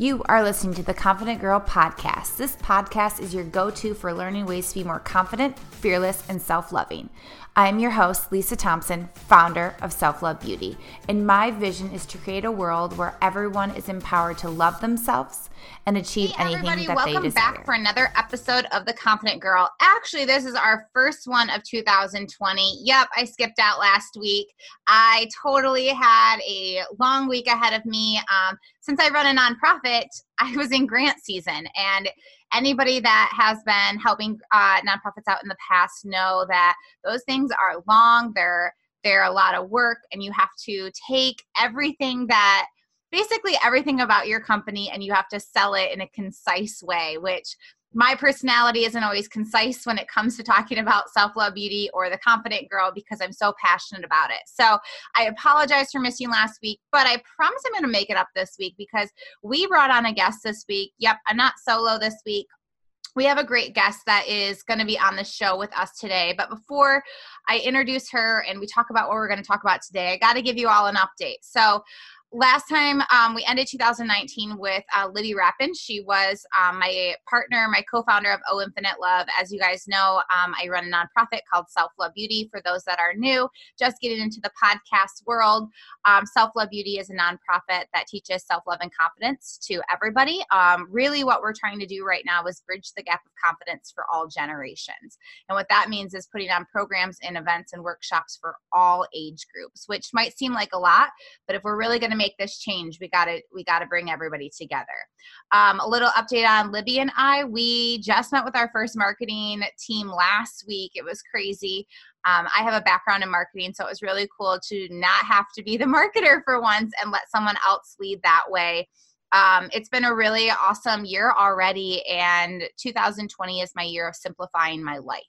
You are listening to the Confident Girl podcast. This podcast is your go to for learning ways to be more confident, fearless, and self loving. I'm your host, Lisa Thompson, founder of Self Love Beauty, and my vision is to create a world where everyone is empowered to love themselves and achieve hey, anything everybody, that welcome they desire. Welcome back for another episode of The Confident Girl. Actually, this is our first one of 2020. Yep, I skipped out last week. I totally had a long week ahead of me. Um, since I run a nonprofit, I was in grant season, and anybody that has been helping uh, nonprofits out in the past know that those things are long. They're they're a lot of work, and you have to take everything that basically everything about your company and you have to sell it in a concise way, which my personality isn't always concise when it comes to talking about self love beauty or the confident girl because I'm so passionate about it. So I apologize for missing last week, but I promise I'm going to make it up this week because we brought on a guest this week. Yep, I'm not solo this week. We have a great guest that is going to be on the show with us today. But before I introduce her and we talk about what we're going to talk about today, I got to give you all an update. So, last time um, we ended 2019 with uh, Libby Rappin. She was um, my partner, my co-founder of Oh Infinite Love. As you guys know, um, I run a nonprofit called Self Love Beauty. For those that are new, just getting into the podcast world, um, Self Love Beauty is a nonprofit that teaches self-love and confidence to everybody. Um, really, what we're trying to do right now is bridge the gap of confidence for all generations. And what that means is putting on programs and events and workshops for all age groups, which might seem like a lot, but if we're really going to make this change, we got to we got to bring everybody together. Um, a little update on Libby and I. We just met with our first marketing team last week. It was crazy. Um, I have a background in marketing, so it was really cool to not have to be the marketer for once and let someone else lead that way. Um, it's been a really awesome year already, and 2020 is my year of simplifying my life.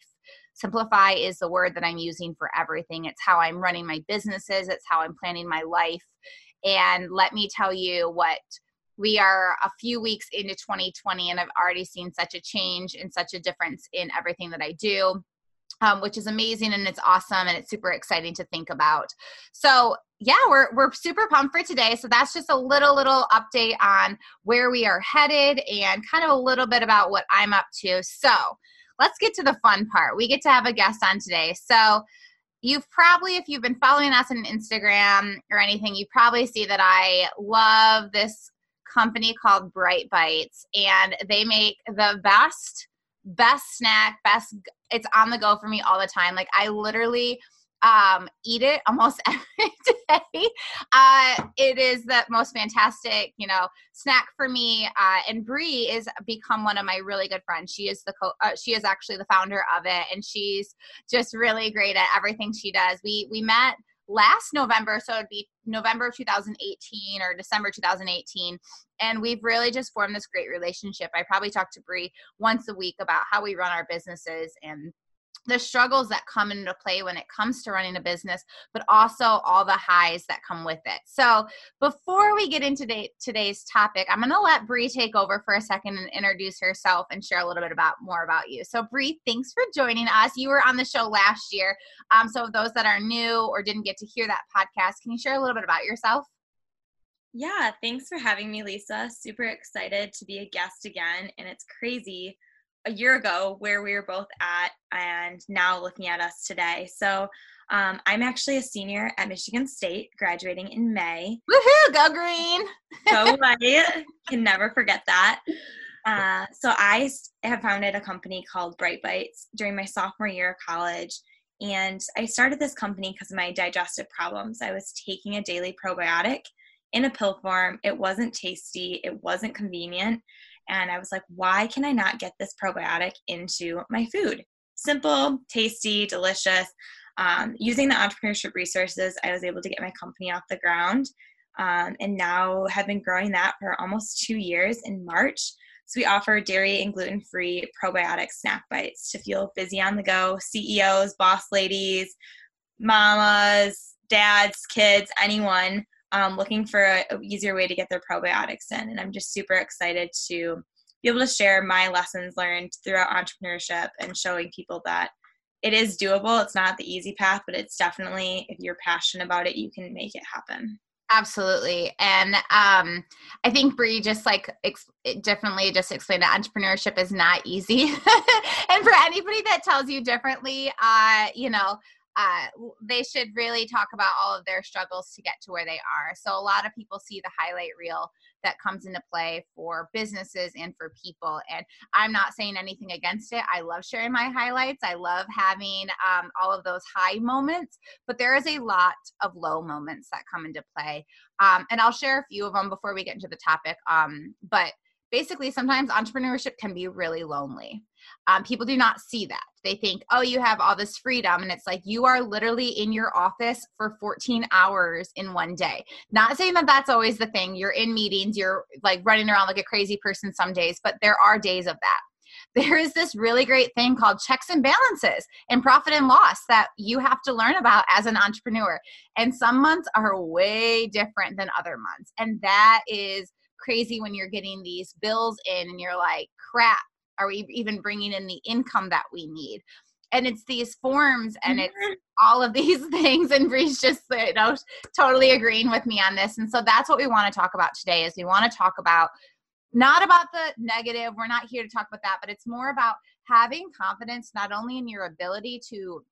Simplify is the word that I'm using for everything. It's how I'm running my businesses, it's how I'm planning my life. And let me tell you what we are a few weeks into 2020, and I've already seen such a change and such a difference in everything that I do. Um, which is amazing and it's awesome and it's super exciting to think about. So yeah, we're we're super pumped for today. So that's just a little little update on where we are headed and kind of a little bit about what I'm up to. So let's get to the fun part. We get to have a guest on today. So you've probably if you've been following us on instagram or anything you probably see that i love this company called Brite Bites and they make the best best snack best it's on the go for me all the time. Like i literally um, eat it almost every day. Uh, it is the most fantastic, you know, snack for me. Uh, and Bri is become one of my really good friends. She is the co- uh, she is actually the founder of it, and she's just really great at everything she does. We we met last November, so it'd be November of 2018 or December 2018. And we've really just formed this great relationship. I probably talk to Bri once a week about how we run our businesses and the struggles that come into play when it comes to running a business, but also all the highs that come with it. So, before we get into today, today's topic, I'm going to let Bri take over for a second and introduce herself and share a little bit about more about you. So, Bri, thanks for joining us. You were on the show last year. Um, so, those that are new or didn't get to hear that podcast, can you share a little bit about yourself? Yeah, thanks for having me, Lisa. Super excited to be a guest again. And it's crazy a year ago where we were both at and now looking at us today. So um, I'm actually a senior at Michigan State, graduating in May. Woohoo, go green! so I can never forget that. Uh, so I have founded a company called Brite Bites during my sophomore year of college. And I started this company because of my digestive problems. I was taking a daily probiotic in a pill form. It wasn't tasty, it wasn't convenient and I was like, why can I not get this probiotic into my food? Simple, tasty, delicious. Um, using the entrepreneurship resources, I was able to get my company off the ground. Um, and now have been growing that for almost two years in March. So we offer dairy and gluten free probiotic snack bites to feel busy on the go. CEOs, boss ladies, mamas, dads, kids, anyone um, looking for an easier way to get their probiotics in. And I'm just super excited to be able to share my lessons learned throughout entrepreneurship and showing people that it is doable. It's not the easy path, but it's definitely, if you're passionate about it, you can make it happen. Absolutely. And um, I think Bri just like ex- definitely just explained that entrepreneurship is not easy. and for anybody that tells you differently, uh, you know, uh, they should really talk about all of their struggles to get to where they are. So a lot of people see the highlight reel that comes into play for businesses and for people. And I'm not saying anything against it. I love sharing my highlights. I love having um, all of those high moments, but there is a lot of low moments that come into play. Um, and I'll share a few of them before we get into the topic. Um, but basically sometimes entrepreneurship can be really lonely um, people do not see that they think oh you have all this freedom and it's like you are literally in your office for 14 hours in one day not saying that that's always the thing you're in meetings you're like running around like a crazy person some days but there are days of that there is this really great thing called checks and balances and profit and loss that you have to learn about as an entrepreneur. And some months are way different than other months. And that is crazy when you're getting these bills in and you're like, crap, are we even bringing in the income that we need? And it's these forms and it's mm-hmm. all of these things. And Bri's just, you know, totally agreeing with me on this. And so that's what we want to talk about today is we want to talk about not about the negative. We're not here to talk about that, but it's more about having confidence not only in your ability to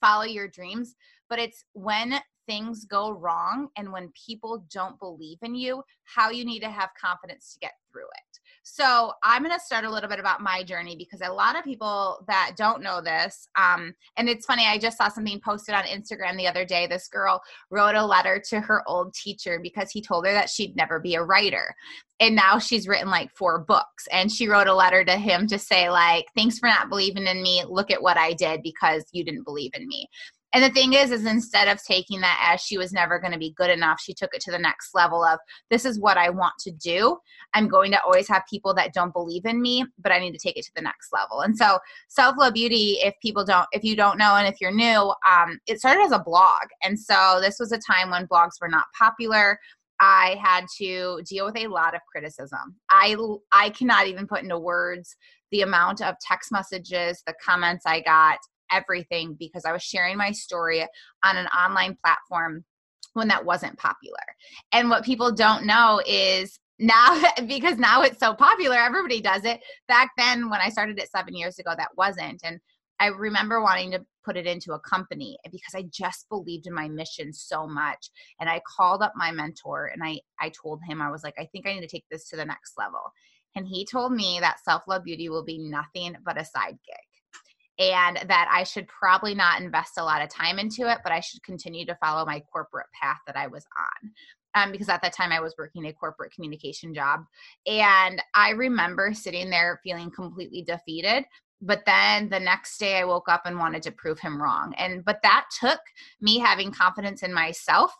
follow your dreams, but it's when things go wrong and when people don't believe in you, how you need to have confidence to get through it. So I'm going to start a little bit about my journey because a lot of people that don't know this, um, and it's funny, I just saw something posted on Instagram the other day. This girl wrote a letter to her old teacher because he told her that she'd never be a writer. And now she's written like four books. And she wrote a letter to him to say, like, thanks for not believing in me. Look at what I did because you didn't believe in me. And the thing is, is instead of taking that as she was never going to be good enough, she took it to the next level of this is what I want to do. I'm going to always have people that don't believe in me, but I need to take it to the next level. And so, self love beauty, if people don't, if you don't know, and if you're new, um, it started as a blog. And so, this was a time when blogs were not popular. I had to deal with a lot of criticism. I I cannot even put into words the amount of text messages, the comments I got everything because I was sharing my story on an online platform when that wasn't popular. And what people don't know is now because now it's so popular everybody does it. Back then when i started it seven years ago that wasn't. And i remember wanting to put it into a company because i just believed in my mission so much. And i called up my mentor and i i told him i was like i think i need to take this to the next level. And he told me that self love beauty will be nothing but a side gig and that I should probably not invest a lot of time into it, but I should continue to follow my corporate path that I was on. Um, because at that time I was working a corporate communication job. And I remember sitting there feeling completely defeated. But then the next day I woke up and wanted to prove him wrong. And but that took me having confidence in myself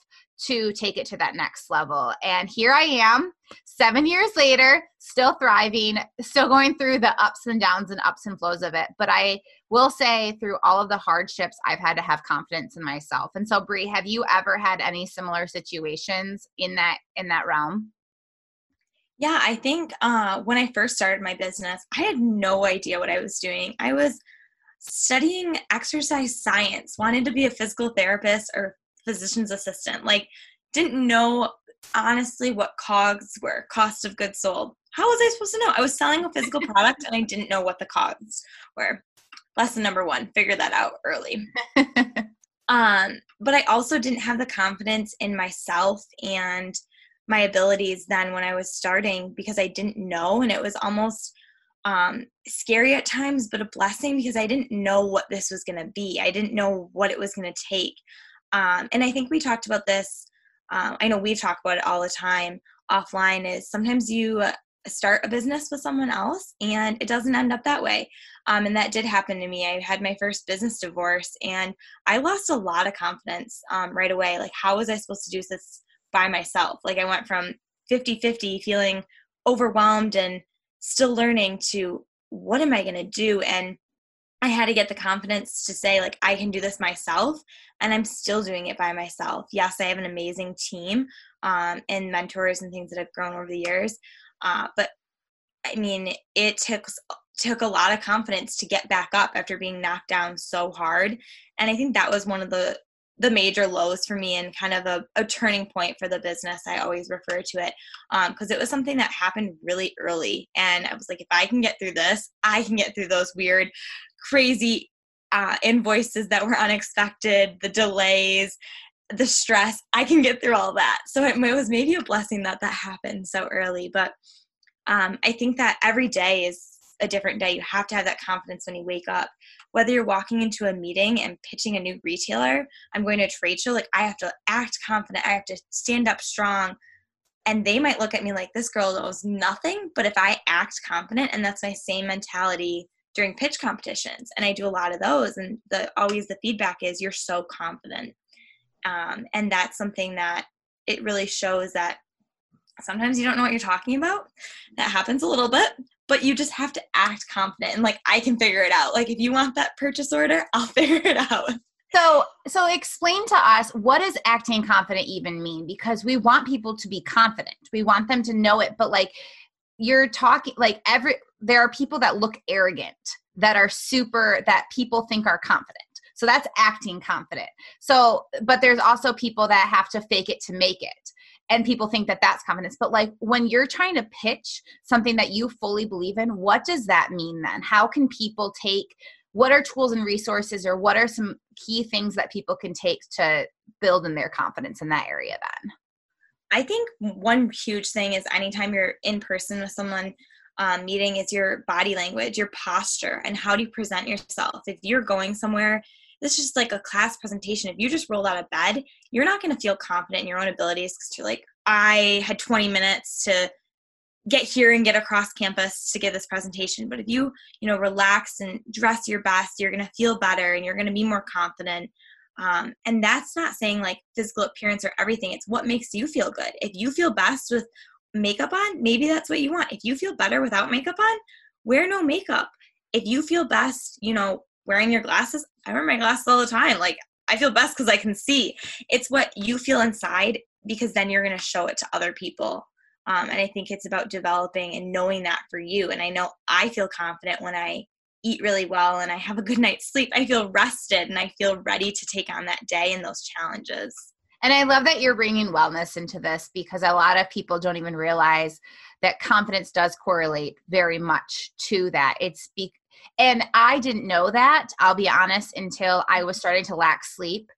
to take it to that next level. And here I am, seven years later, still thriving, still going through the ups and downs and ups and flows of it. But I will say, through all of the hardships, I've had to have confidence in myself. And so, Bri, have you ever had any similar situations in that in that realm? Yeah, I think uh, when I first started my business, I had no idea what I was doing. I was studying exercise science, wanted to be a physical therapist or physician's assistant. Like, didn't know honestly what cogs were, cost of goods sold. How was I supposed to know? I was selling a physical product and I didn't know what the cogs were. Lesson number one, figure that out early. um, but I also didn't have the confidence in myself and my abilities then when I was starting because I didn't know and it was almost um, scary at times, but a blessing because I didn't know what this was going to be. I didn't know what it was going to take. Um, and I think we talked about this. Um, I know we've talked about it all the time offline. Is sometimes you start a business with someone else and it doesn't end up that way. Um, and that did happen to me. I had my first business divorce and I lost a lot of confidence um, right away. Like, how was I supposed to do this by myself? Like, I went from 50 50 feeling overwhelmed and still learning to what am I going to do? And I had to get the confidence to say, like, I can do this myself, and I'm still doing it by myself. Yes, I have an amazing team um, and mentors and things that have grown over the years, uh, but I mean, it took took a lot of confidence to get back up after being knocked down so hard, and I think that was one of the the major lows for me and kind of a, a turning point for the business. I always refer to it because um, it was something that happened really early. And I was like, if I can get through this, I can get through those weird, crazy uh, invoices that were unexpected, the delays, the stress. I can get through all that. So it, was maybe a blessing that that happened so early. But um, I think that every day is a different day. You have to have that confidence when you wake up. Whether you're walking into a meeting and pitching a new retailer, I'm going to a trade show, like I have to act confident, I have to stand up strong. And they might look at me like this girl knows nothing, but if I act confident, and that's my same mentality during pitch competitions, and I do a lot of those, and the always the feedback is you're so confident, um, and that's something that it really shows that sometimes you don't know what you're talking about. That happens a little bit, but you just have to act confident and like I can figure it out. Like if you want that purchase order, I'll figure it out. So, so explain to us what does acting confident even mean? Because we want people to be confident. We want them to know it, but like you're talking like every there are people that look arrogant that are super that people think are confident. So that's acting confident. So, but there's also people that have to fake it to make it and people think that that's confidence but like when you're trying to pitch something that you fully believe in what does that mean then? How can people take what are tools and resources or what are some key things that people can take to build in their confidence in that area then? I think one huge thing is anytime you're in person with someone um, meeting is your body language your posture and how do you present yourself. If you're going somewhere this is just like a class presentation. If you just rolled out of bed, you're not going to feel confident in your own abilities because you're like, I had 20 minutes to get here and get across campus to give this presentation. But if you, you know, relax and dress your best, you're going to feel better and you're going to be more confident. Um, and that's not saying like physical appearance or everything. It's what makes you feel good. If you feel best with makeup on, maybe that's what you want. If you feel better without makeup on, wear no makeup. If you feel best, you know, wearing your glasses, I wear my glasses all the time. Like I feel best because I can see. It's what you feel inside because then you're going to show it to other people. Um, and I think it's about developing and knowing that for you. And I know I feel confident when I eat really well and I have a good night's sleep. I feel rested and I feel ready to take on that day and those challenges. And I love that you're bringing wellness into this because a lot of people don't even realize that confidence does correlate very much to that. It's be- and I didn't know that, I'll be honest, until I was starting to lack sleep.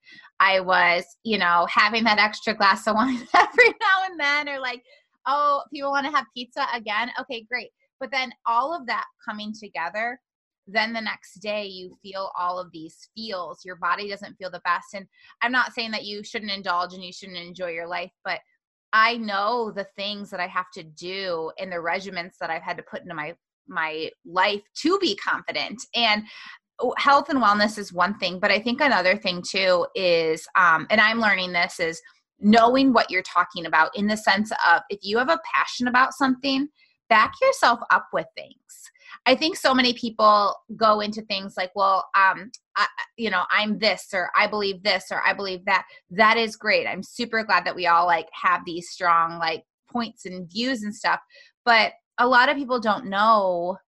I was, you know, having that extra glass of wine every now and then, or like, oh, people want to have pizza again. Okay, great. But then all of that coming together, then the next day you feel all of these feels. Your body doesn't feel the best. And I'm not saying that you shouldn't indulge and you shouldn't enjoy your life, but I know the things that I have to do and the regiments that I've had to put into my my life to be confident. And oh, health and wellness is one thing but i think another thing too is um, and i'm learning this is knowing what you're talking about in the sense of if you have a passion about something back yourself up with things. I think so many people go into things like well um I, you know i'm this or i believe this or i believe that. That is great. I'm super glad that we all like have these strong like points and views and stuff. But a lot of people don't know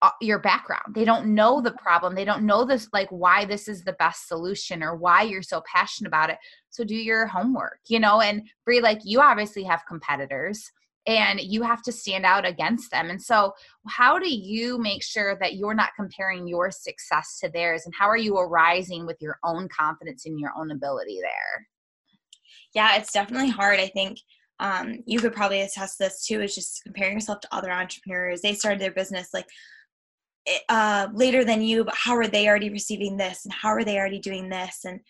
uh, your background. They don't know the problem. They don't know this, like why this is the best solution or why you're so passionate about it. So do your homework, you know. And Bri, like you obviously have competitors and you have to stand out against them. And so, how do you make sure that you're not comparing your success to theirs? And how are you arising with your own confidence in your own ability there? Yeah, it's definitely hard. I think um, you could probably attest this too is just comparing yourself to other entrepreneurs. They started their business like eh, uh, later than you but how are they already receiving this and how are they already doing this? And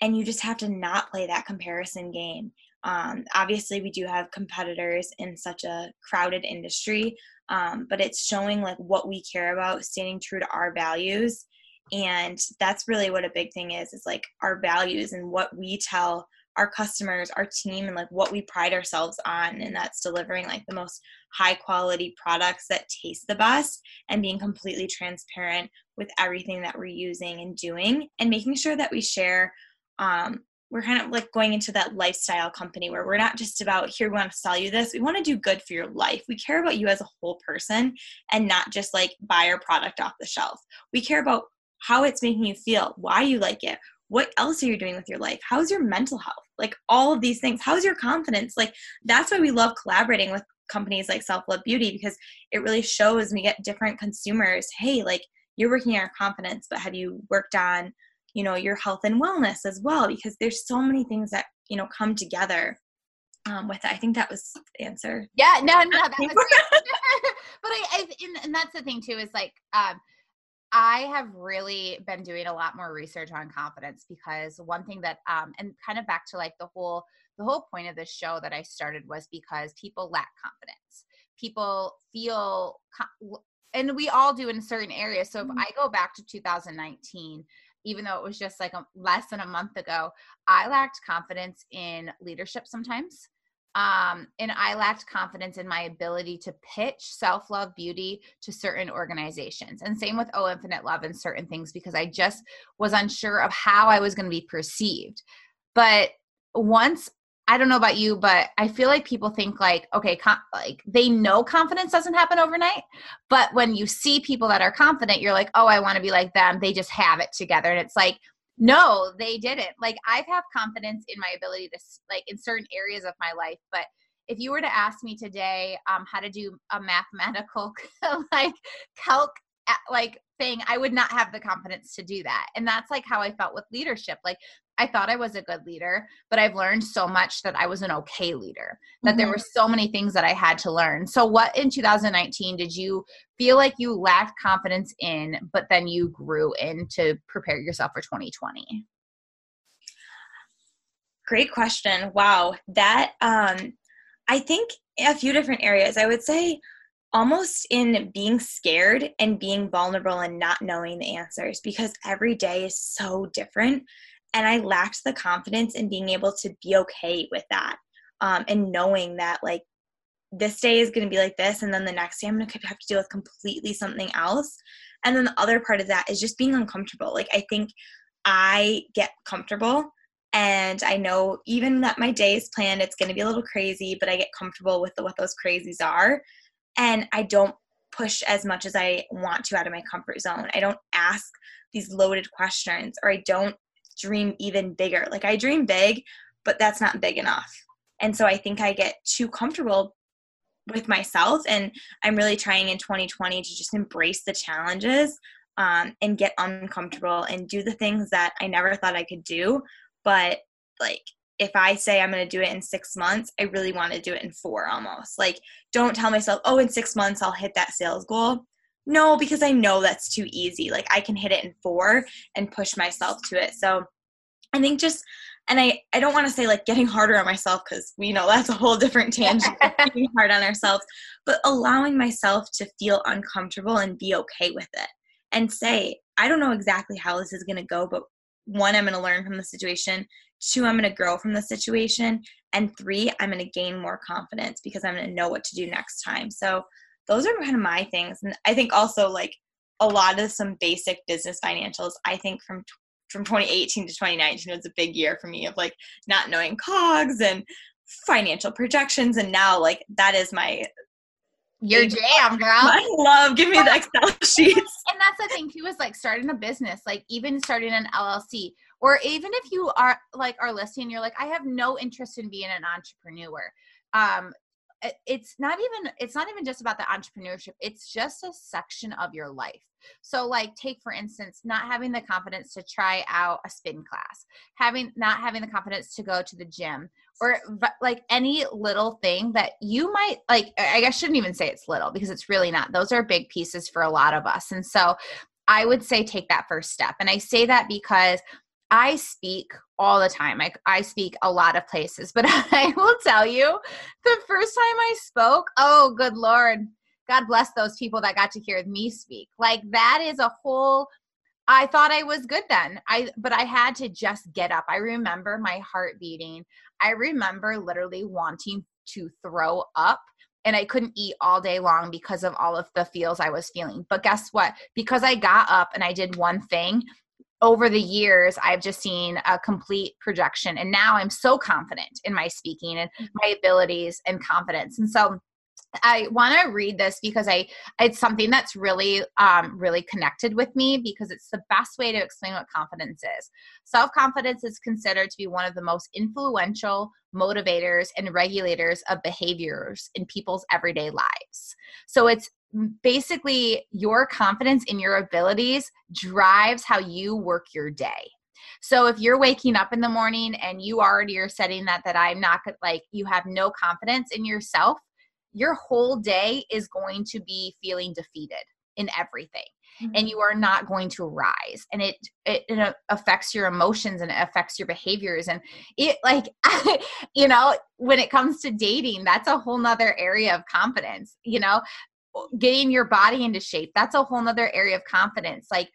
and you just have to not play that comparison game. Um, obviously we do have competitors in such a crowded industry um, but it's showing like what we care about standing true to our values. And that's really what a big thing is is like our values and what we tell our customers, our team, and like what we pride ourselves on. And that's delivering like the most high quality products that taste the best and being completely transparent with everything that we're using and doing and making sure that we share. Um, we're kind of like going into that lifestyle company where we're not just about here, we want to sell you this. We want to do good for your life. We care about you as a whole person and not just like buy our product off the shelf. We care about how it's making you feel, why you like it, what else are you doing with your life how's your mental health like all of these things how's your confidence like that's why we love collaborating with companies like self love beauty because it really shows we get different consumers hey like you're working on your confidence but have you worked on you know your health and wellness as well because there's so many things that you know come together um, with it. I think that was the answer. Yeah, no, no, that was but I, I and, and, that's the thing too is like um, I have really been doing a lot more research on confidence because one thing that um, and kind of back to like the whole the whole point of this show that I started was because people lack confidence. People feel and we all do in certain areas. So if mm-hmm. I go back to 2019, even though it was just like a, less than a month ago, I lacked confidence in leadership sometimes. Um, and I lacked confidence in my ability to pitch self love beauty to certain organizations. And same with Oh Infinite Love and certain things because I just was unsure of how I was going to be perceived. But once I don't know about you, but I feel like people think like, okay, com- like they know confidence doesn't happen overnight. But when you see people that are confident, you're like, oh, I want to be like them. They just have it together. And it's like, no, they didn't. Like I've have confidence in my ability to like in certain areas of my life, but if you were to ask me today um, how to do a mathematical like calc like thing i would not have the confidence to do that and that's like how i felt with leadership like i thought i was a good leader but i've learned so much that i was an okay leader that mm-hmm. there were so many things that i had to learn. So what in 2019 did you feel like you lacked confidence in but then you grew in to prepare yourself for 2020 great question. Wow. That um i think a few different areas. I would say almost in being scared and being vulnerable and not knowing the answers because every day is so different. And I lacked the confidence in being able to be okay with that um, and knowing that, like, this day is going to be like this, and then the next day I'm going to have to deal with completely something else. And then the other part of that is just being uncomfortable. Like, I think I get comfortable and I know even that my day is planned, it's going to be a little crazy, but I get comfortable with the, what those crazies are and I don't push as much as I want to out of my comfort zone. I don't ask these loaded questions or I don't dream even bigger. Like I dream big, but that's not big enough. And so I think I get too comfortable with myself and I'm really trying in 2020 to just embrace the challenges um, and get uncomfortable and do the things that I never thought I could do. But like if I say I'm going to do it in six months, I really want to do it in four almost. Like, don't tell myself, oh, in six months I'll hit that sales goal. No, because I know that's too easy. Like, I can hit it in four and push myself to it. So, I think just, and I, I don't want to say like getting harder on myself because we know that's a whole different tangent, being hard on ourselves, but allowing myself to feel uncomfortable and be okay with it and say, I don't know exactly how this is going to go, but one, I'm going to learn from the situation two i'm going to grow from the situation and three i'm going to gain more confidence because i'm going to know what to do next time so those are kind of my things and i think also like a lot of some basic business financials i think from from 2018 to 2019 was a big year for me of like not knowing cogs and financial projections and now like that is my your jam, girl. I love. Give me the Excel sheets. And that's the thing too is like starting a business, like even starting an LLC, or even if you are like are listening, you're like, I have no interest in being an entrepreneur. Um, Eh, it's not even it's not even just about the entrepreneurship it's just a section of your life. So like take for instance not having the confidence to try out a spin class having not having the confidence to go to the gym or like any little thing that you might like i guess shouldn't even say it's little because it's really not those are big pieces for a lot of us. And so i would say take that first step. And i say that because I speak all the time. I, I speak a lot of places, but I will tell you the first time I spoke, oh, good Lord, God bless those people that got to hear me speak. Like that is a whole I thought I was good then. I but I had to just get up. I remember my heart beating. I remember literally wanting to throw up and I couldn't eat all day long because of all of the feels I was feeling. But guess what? Because I got up and I did one thing, over the years i've just seen a complete projection and now i'm so confident in my speaking and mm-hmm. my abilities and confidence and so I want to read this because I it's something that's really um, really connected with me because it's the best way to explain what confidence is. Self confidence is considered to be one of the most influential motivators and regulators of behaviors in people's everyday lives. So it's basically your confidence in your abilities drives how you work your day. So if you're waking up in the morning and you already are setting that that I'm not like you have no confidence in yourself, your whole day is going to be feeling defeated in everything mm-hmm. and you are not going to rise and it, it, it affects your emotions and it affects your behaviors and it like you know when it comes to dating that's a whole nother area of confidence you know getting your body into shape that's a whole nother area of confidence like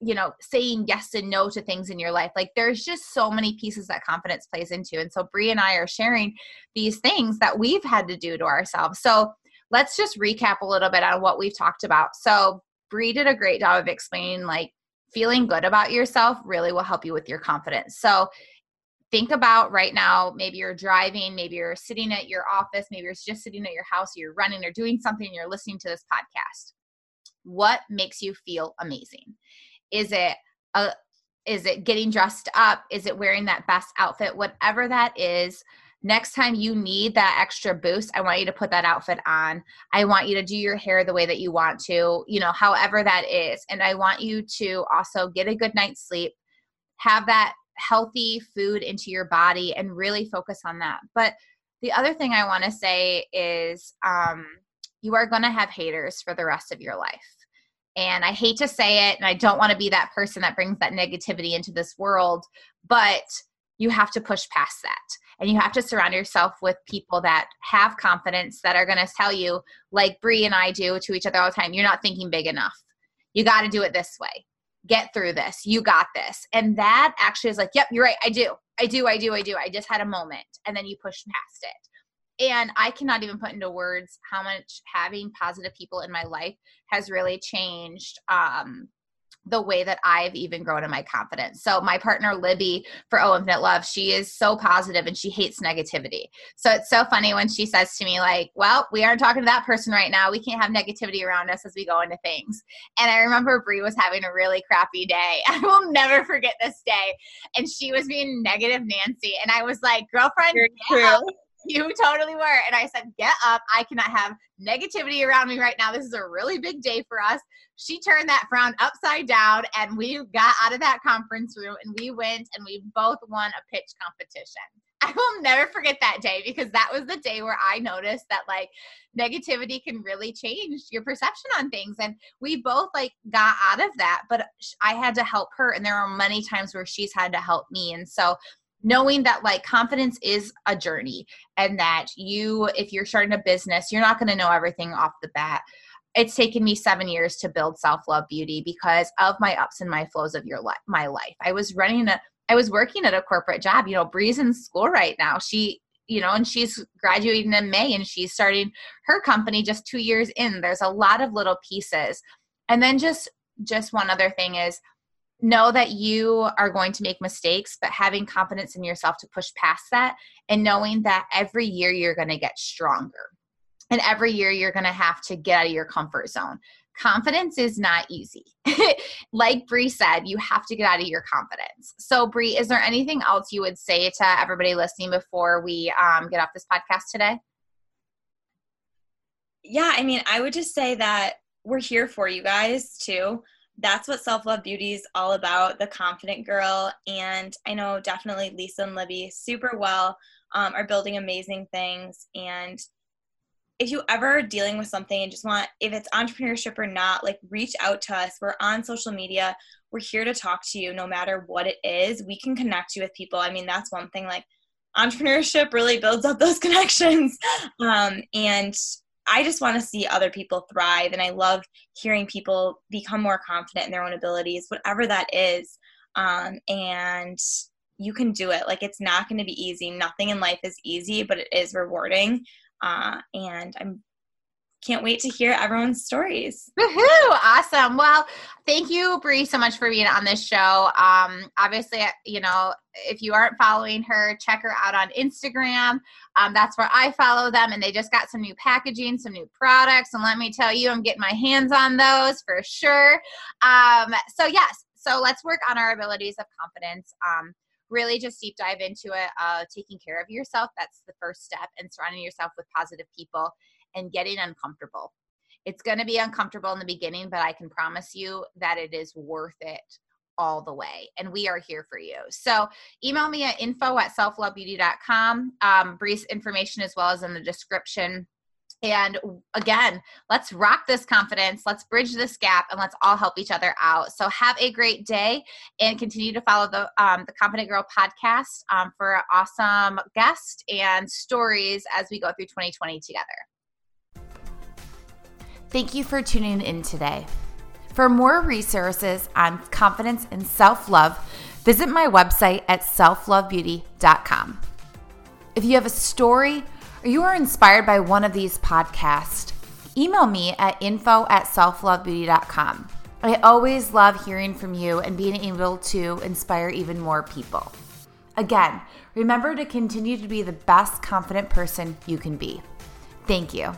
you know saying yes and no to things in your life like there's just so many pieces that confidence plays into and so Bri and I are sharing these things that we've had to do to ourselves. So let's just recap a little bit on what we've talked about. So Bri did a great job of explaining like feeling good about yourself really will help you with your confidence. So think about right now maybe you're driving maybe you're sitting at your office maybe you're just sitting at your house you're running or doing something you're listening to this podcast what makes you feel amazing is it a is it getting dressed up? Is it wearing that best outfit? Whatever that is, next time you need that extra boost, I want you to put that outfit on. I want you to do your hair the way that you want to, you know, however that is. And I want you to also get a good night's sleep, have that healthy food into your body, and really focus on that. But the other thing I want to say is um, you are going to have haters for the rest of your life. And I hate to say it, and I don't want to be that person that brings that negativity into this world, but you have to push past that. And you have to surround yourself with people that have confidence that are going to tell you, like Bri and I do to each other all the time, you're not thinking big enough. You got to do it this way. Get through this. You got this. And that actually is like, yep, you're right. I do. I do. I do. I do. I just had a moment. And then you push past it and I cannot even put into words how much having positive people in my life has really changed um, the way that I've even grown in my confidence. So my partner Libby for Oh Infinite Love, she is so positive and she hates negativity. So it's so funny when she says to me like, "Well, we aren't talking to that person right now. We can't have negativity around us as we go into things." And I remember Bri was having a really crappy day. I will never forget this day. And she was being negative Nancy and I was like, "Girlfriend, you totally were. And I said, Get up. I cannot have negativity around me right now. This is a really big day for us. She turned that frown upside down and we got out of that conference room and we went and we both won a pitch competition. I will never forget that day because that was the day where I noticed that like negativity can really change your perception on things. And we both like got out of that, but I had to help her. And there are many times where she's had to help me. And so knowing that like confidence is a journey and that you if you're starting a business you're not going to know everything off the bat. It's taken me seven years to build self-love beauty because of my ups and my flows of your life my life. I was running a i was working at a corporate job you know bri's in school right now. She you know and she's graduating in may and she's starting her company just two years in. There's a lot of little pieces. And then just just one other thing is know that you are going to make mistakes, but having confidence in yourself to push past that and knowing that every year you're going to get stronger. And every year you're going to have to get out of your comfort zone. Confidence is not easy. like Bri said, you have to get out of your confidence. So, Bri, is there anything else you would say to everybody listening before we um, get off this podcast today? Yeah, I mean, I would just say that we're here for you guys too that's what self love beauty is all about the confident girl. And I know definitely Lisa and Libby super well um, are building amazing things. And if you ever are dealing with something and just want, if it's entrepreneurship or not, like reach out to us. We're on social media. We're here to talk to you no matter what it is. We can connect you with people. I mean, that's one thing like entrepreneurship really builds up those connections. Um, and I just want to see other people thrive. And I love hearing people become more confident in their own abilities, whatever that is. Um, and you can do it. Like, it's not going to be easy. Nothing in life is easy, but it is rewarding. Uh, and I'm can't wait to hear everyone's stories. Woohoo! Awesome. Well, thank you, Bri, so much for being on this show. Um, obviously, you know, if you aren't following her, check her out on Instagram. Um, that's where I follow them, and they just got some new packaging, some new products. And let me tell you, I'm getting my hands on those for sure. Um, so, yes, so let's work on our abilities of confidence. Um, really just deep dive into it uh, taking care of yourself that's the first step and surrounding yourself with positive people and getting uncomfortable it's going to be uncomfortable in the beginning but i can promise you that it is worth it all the way and we are here for you so email me at info at selflovebeauty.com um, brief information as well as in the description and again, let's rock this confidence. Let's bridge this gap and let's all help each other out. So have a great day and continue to follow the um, the Confident Girl podcast um, for awesome guests and stories as we go through 2020 together. Thank you for tuning in today. For more resources on confidence and self love, visit my website at selflovebeauty.com. If you have a story or you are inspired by one of these podcasts, email me at info at selflovebeauty.com. I always love hearing from you and being able to inspire even more people. Again, remember to continue to be the best confident person you can be. Thank you.